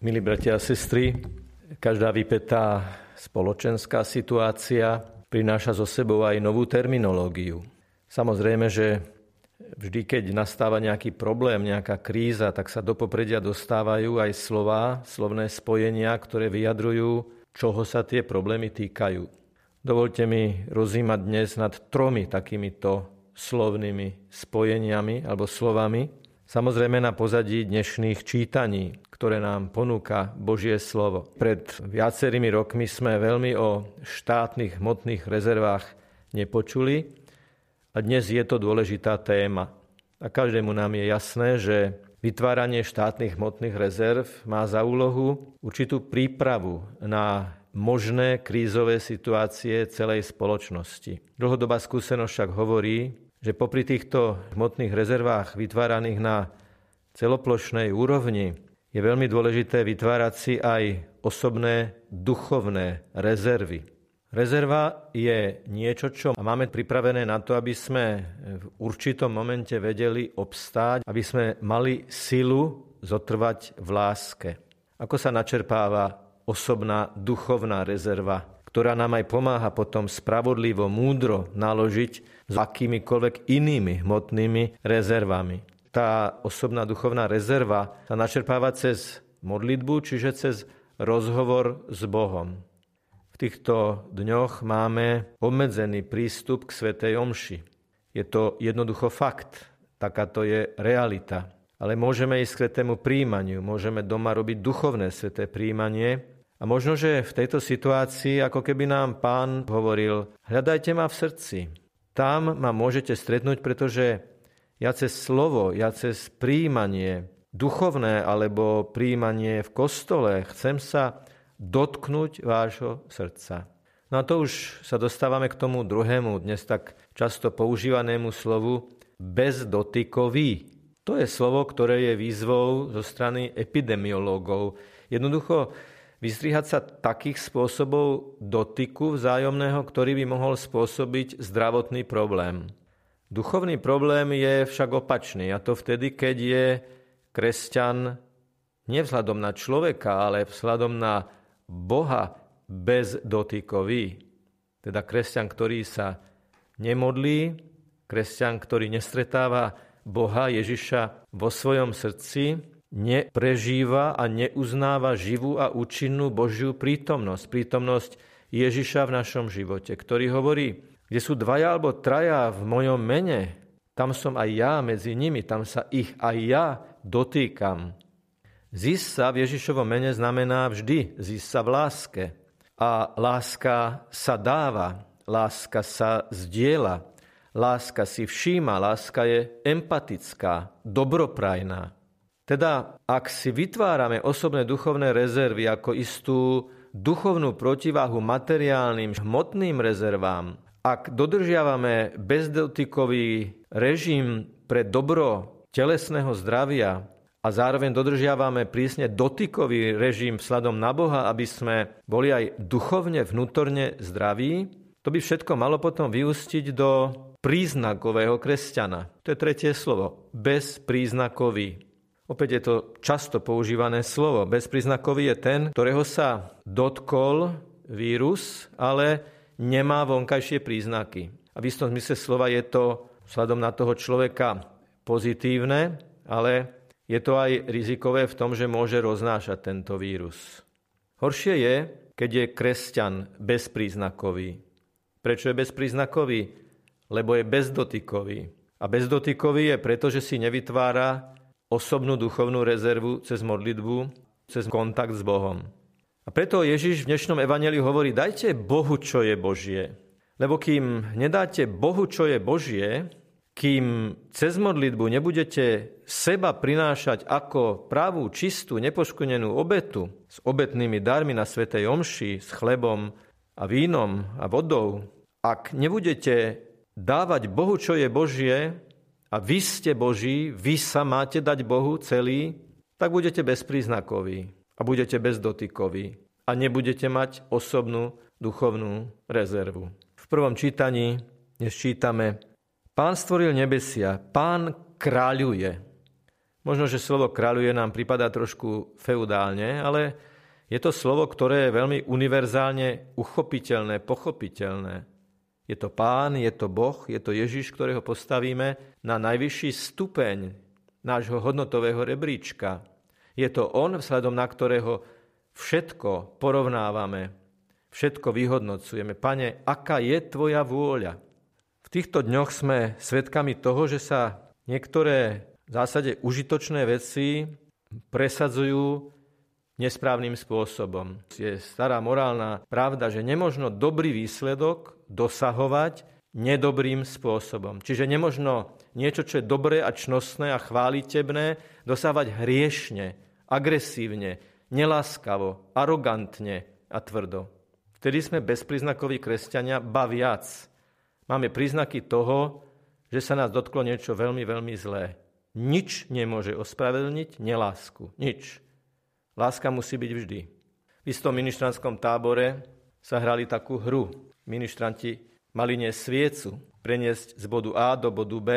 Milí bratia a sestry, každá vypetá spoločenská situácia prináša so sebou aj novú terminológiu. Samozrejme, že vždy, keď nastáva nejaký problém, nejaká kríza, tak sa do popredia dostávajú aj slova, slovné spojenia, ktoré vyjadrujú, čoho sa tie problémy týkajú. Dovolte mi rozímať dnes nad tromi takýmito slovnými spojeniami alebo slovami, Samozrejme na pozadí dnešných čítaní, ktoré nám ponúka Božie slovo. Pred viacerými rokmi sme veľmi o štátnych hmotných rezervách nepočuli a dnes je to dôležitá téma. A každému nám je jasné, že vytváranie štátnych hmotných rezerv má za úlohu určitú prípravu na možné krízové situácie celej spoločnosti. Dlhodobá skúsenosť však hovorí, že popri týchto hmotných rezervách vytváraných na celoplošnej úrovni je veľmi dôležité vytvárať si aj osobné duchovné rezervy. Rezerva je niečo, čo máme pripravené na to, aby sme v určitom momente vedeli obstáť, aby sme mali silu zotrvať v láske. Ako sa načerpáva osobná duchovná rezerva ktorá nám aj pomáha potom spravodlivo, múdro naložiť s akýmikoľvek inými hmotnými rezervami. Tá osobná duchovná rezerva sa načerpáva cez modlitbu, čiže cez rozhovor s Bohom. V týchto dňoch máme obmedzený prístup k Svetej Omši. Je to jednoducho fakt, takáto je realita. Ale môžeme ísť k svetému príjmaniu, môžeme doma robiť duchovné sveté príjmanie, a možno, že v tejto situácii, ako keby nám pán hovoril, hľadajte ma v srdci. Tam ma môžete stretnúť, pretože ja cez slovo, ja cez príjmanie duchovné alebo príjmanie v kostole chcem sa dotknúť vášho srdca. No a to už sa dostávame k tomu druhému, dnes tak často používanému slovu bezdotykový. To je slovo, ktoré je výzvou zo strany epidemiológov. Jednoducho vystrihať sa takých spôsobov dotyku vzájomného, ktorý by mohol spôsobiť zdravotný problém. Duchovný problém je však opačný, a to vtedy, keď je kresťan nevzhľadom na človeka, ale vzhľadom na Boha bezdotykový. Teda kresťan, ktorý sa nemodlí, kresťan, ktorý nestretáva Boha Ježiša vo svojom srdci, neprežíva a neuznáva živú a účinnú Božiu prítomnosť. Prítomnosť Ježiša v našom živote, ktorý hovorí, kde sú dvaja alebo traja v mojom mene, tam som aj ja medzi nimi, tam sa ich aj ja dotýkam. Zísť sa v Ježišovom mene znamená vždy zísť sa v láske. A láska sa dáva, láska sa zdieľa, láska si všíma, láska je empatická, dobroprajná. Teda, ak si vytvárame osobné duchovné rezervy ako istú duchovnú protiváhu materiálnym hmotným rezervám, ak dodržiavame bezdotykový režim pre dobro telesného zdravia a zároveň dodržiavame prísne dotykový režim vzhľadom na Boha, aby sme boli aj duchovne, vnútorne zdraví, to by všetko malo potom vyústiť do príznakového kresťana. To je tretie slovo. Bezpríznakový. Opäť je to často používané slovo. Bezpríznakový je ten, ktorého sa dotkol vírus, ale nemá vonkajšie príznaky. A v istom zmysle slova je to vzhľadom na toho človeka pozitívne, ale je to aj rizikové v tom, že môže roznášať tento vírus. Horšie je, keď je kresťan bezpríznakový. Prečo je bezpríznakový? Lebo je bezdotykový. A bezdotykový je preto, že si nevytvára osobnú duchovnú rezervu cez modlitbu, cez kontakt s Bohom. A preto Ježiš v dnešnom evaneliu hovorí, dajte Bohu, čo je Božie. Lebo kým nedáte Bohu, čo je Božie, kým cez modlitbu nebudete seba prinášať ako pravú, čistú, nepoškodenú obetu s obetnými darmi na Svetej Omši, s chlebom a vínom a vodou, ak nebudete dávať Bohu, čo je Božie, a vy ste Boží, vy sa máte dať Bohu celý, tak budete bezpríznakoví a budete bezdotykoví a nebudete mať osobnú duchovnú rezervu. V prvom čítaní dnes čítame Pán stvoril nebesia, pán kráľuje. Možno, že slovo kráľuje nám pripadá trošku feudálne, ale je to slovo, ktoré je veľmi univerzálne uchopiteľné, pochopiteľné. Je to pán, je to Boh, je to Ježiš, ktorého postavíme na najvyšší stupeň nášho hodnotového rebríčka. Je to on, vzhľadom na ktorého všetko porovnávame, všetko vyhodnocujeme. Pane, aká je tvoja vôľa? V týchto dňoch sme svedkami toho, že sa niektoré v zásade užitočné veci presadzujú nesprávnym spôsobom. Je stará morálna pravda, že nemožno dobrý výsledok dosahovať nedobrým spôsobom. Čiže nemožno niečo, čo je dobré a čnostné a chválitebné, dosávať hriešne, agresívne, neláskavo, arogantne a tvrdo. Vtedy sme bezpríznakoví kresťania, ba viac. Máme príznaky toho, že sa nás dotklo niečo veľmi, veľmi zlé. Nič nemôže ospravedlniť nelásku. Nič. Láska musí byť vždy. V istom ministranskom tábore sa hrali takú hru. Ministranti mali nie sviecu, preniesť z bodu A do bodu B,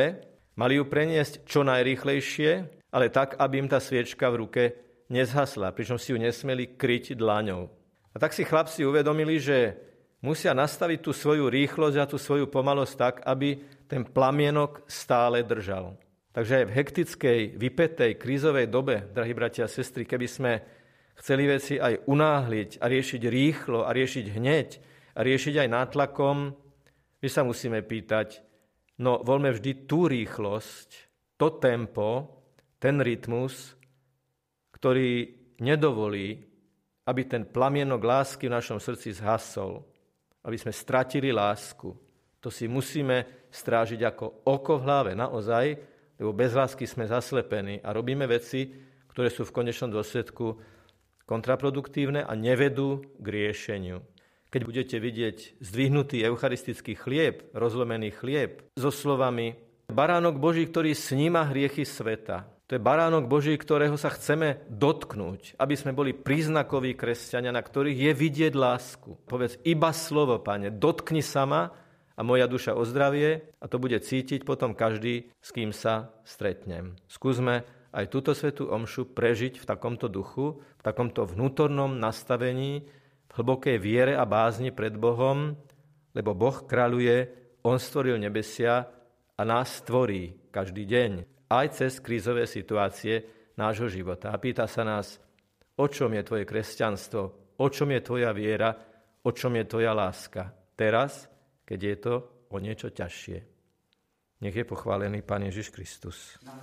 mali ju preniesť čo najrýchlejšie, ale tak, aby im tá sviečka v ruke nezhasla, pričom si ju nesmeli kryť dlaňou. A tak si chlapci uvedomili, že musia nastaviť tú svoju rýchlosť a tú svoju pomalosť tak, aby ten plamienok stále držal. Takže aj v hektickej, vypetej, krízovej dobe, drahí bratia a sestry, keby sme chceli veci aj unáhliť a riešiť rýchlo a riešiť hneď a riešiť aj nátlakom, my sa musíme pýtať, no voľme vždy tú rýchlosť, to tempo, ten rytmus, ktorý nedovolí, aby ten plamienok lásky v našom srdci zhasol, aby sme stratili lásku. To si musíme strážiť ako oko v hlave, naozaj, lebo bez lásky sme zaslepení a robíme veci, ktoré sú v konečnom dôsledku kontraproduktívne a nevedú k riešeniu. Keď budete vidieť zdvihnutý eucharistický chlieb, rozlomený chlieb, so slovami Baránok Boží, ktorý sníma hriechy sveta. To je baránok Boží, ktorého sa chceme dotknúť, aby sme boli príznakoví kresťania, na ktorých je vidieť lásku. Povedz iba slovo, pane, dotkni sa ma a moja duša ozdravie a to bude cítiť potom každý, s kým sa stretnem. Skúsme aj túto svetú omšu prežiť v takomto duchu, v takomto vnútornom nastavení, v hlbokej viere a bázni pred Bohom, lebo Boh kráľuje, On stvoril nebesia a nás stvorí každý deň, aj cez krízové situácie nášho života. A pýta sa nás, o čom je tvoje kresťanstvo, o čom je tvoja viera, o čom je tvoja láska. Teraz keď je to o niečo ťažšie. Nech je pochválený Pán Ježiš Kristus. Na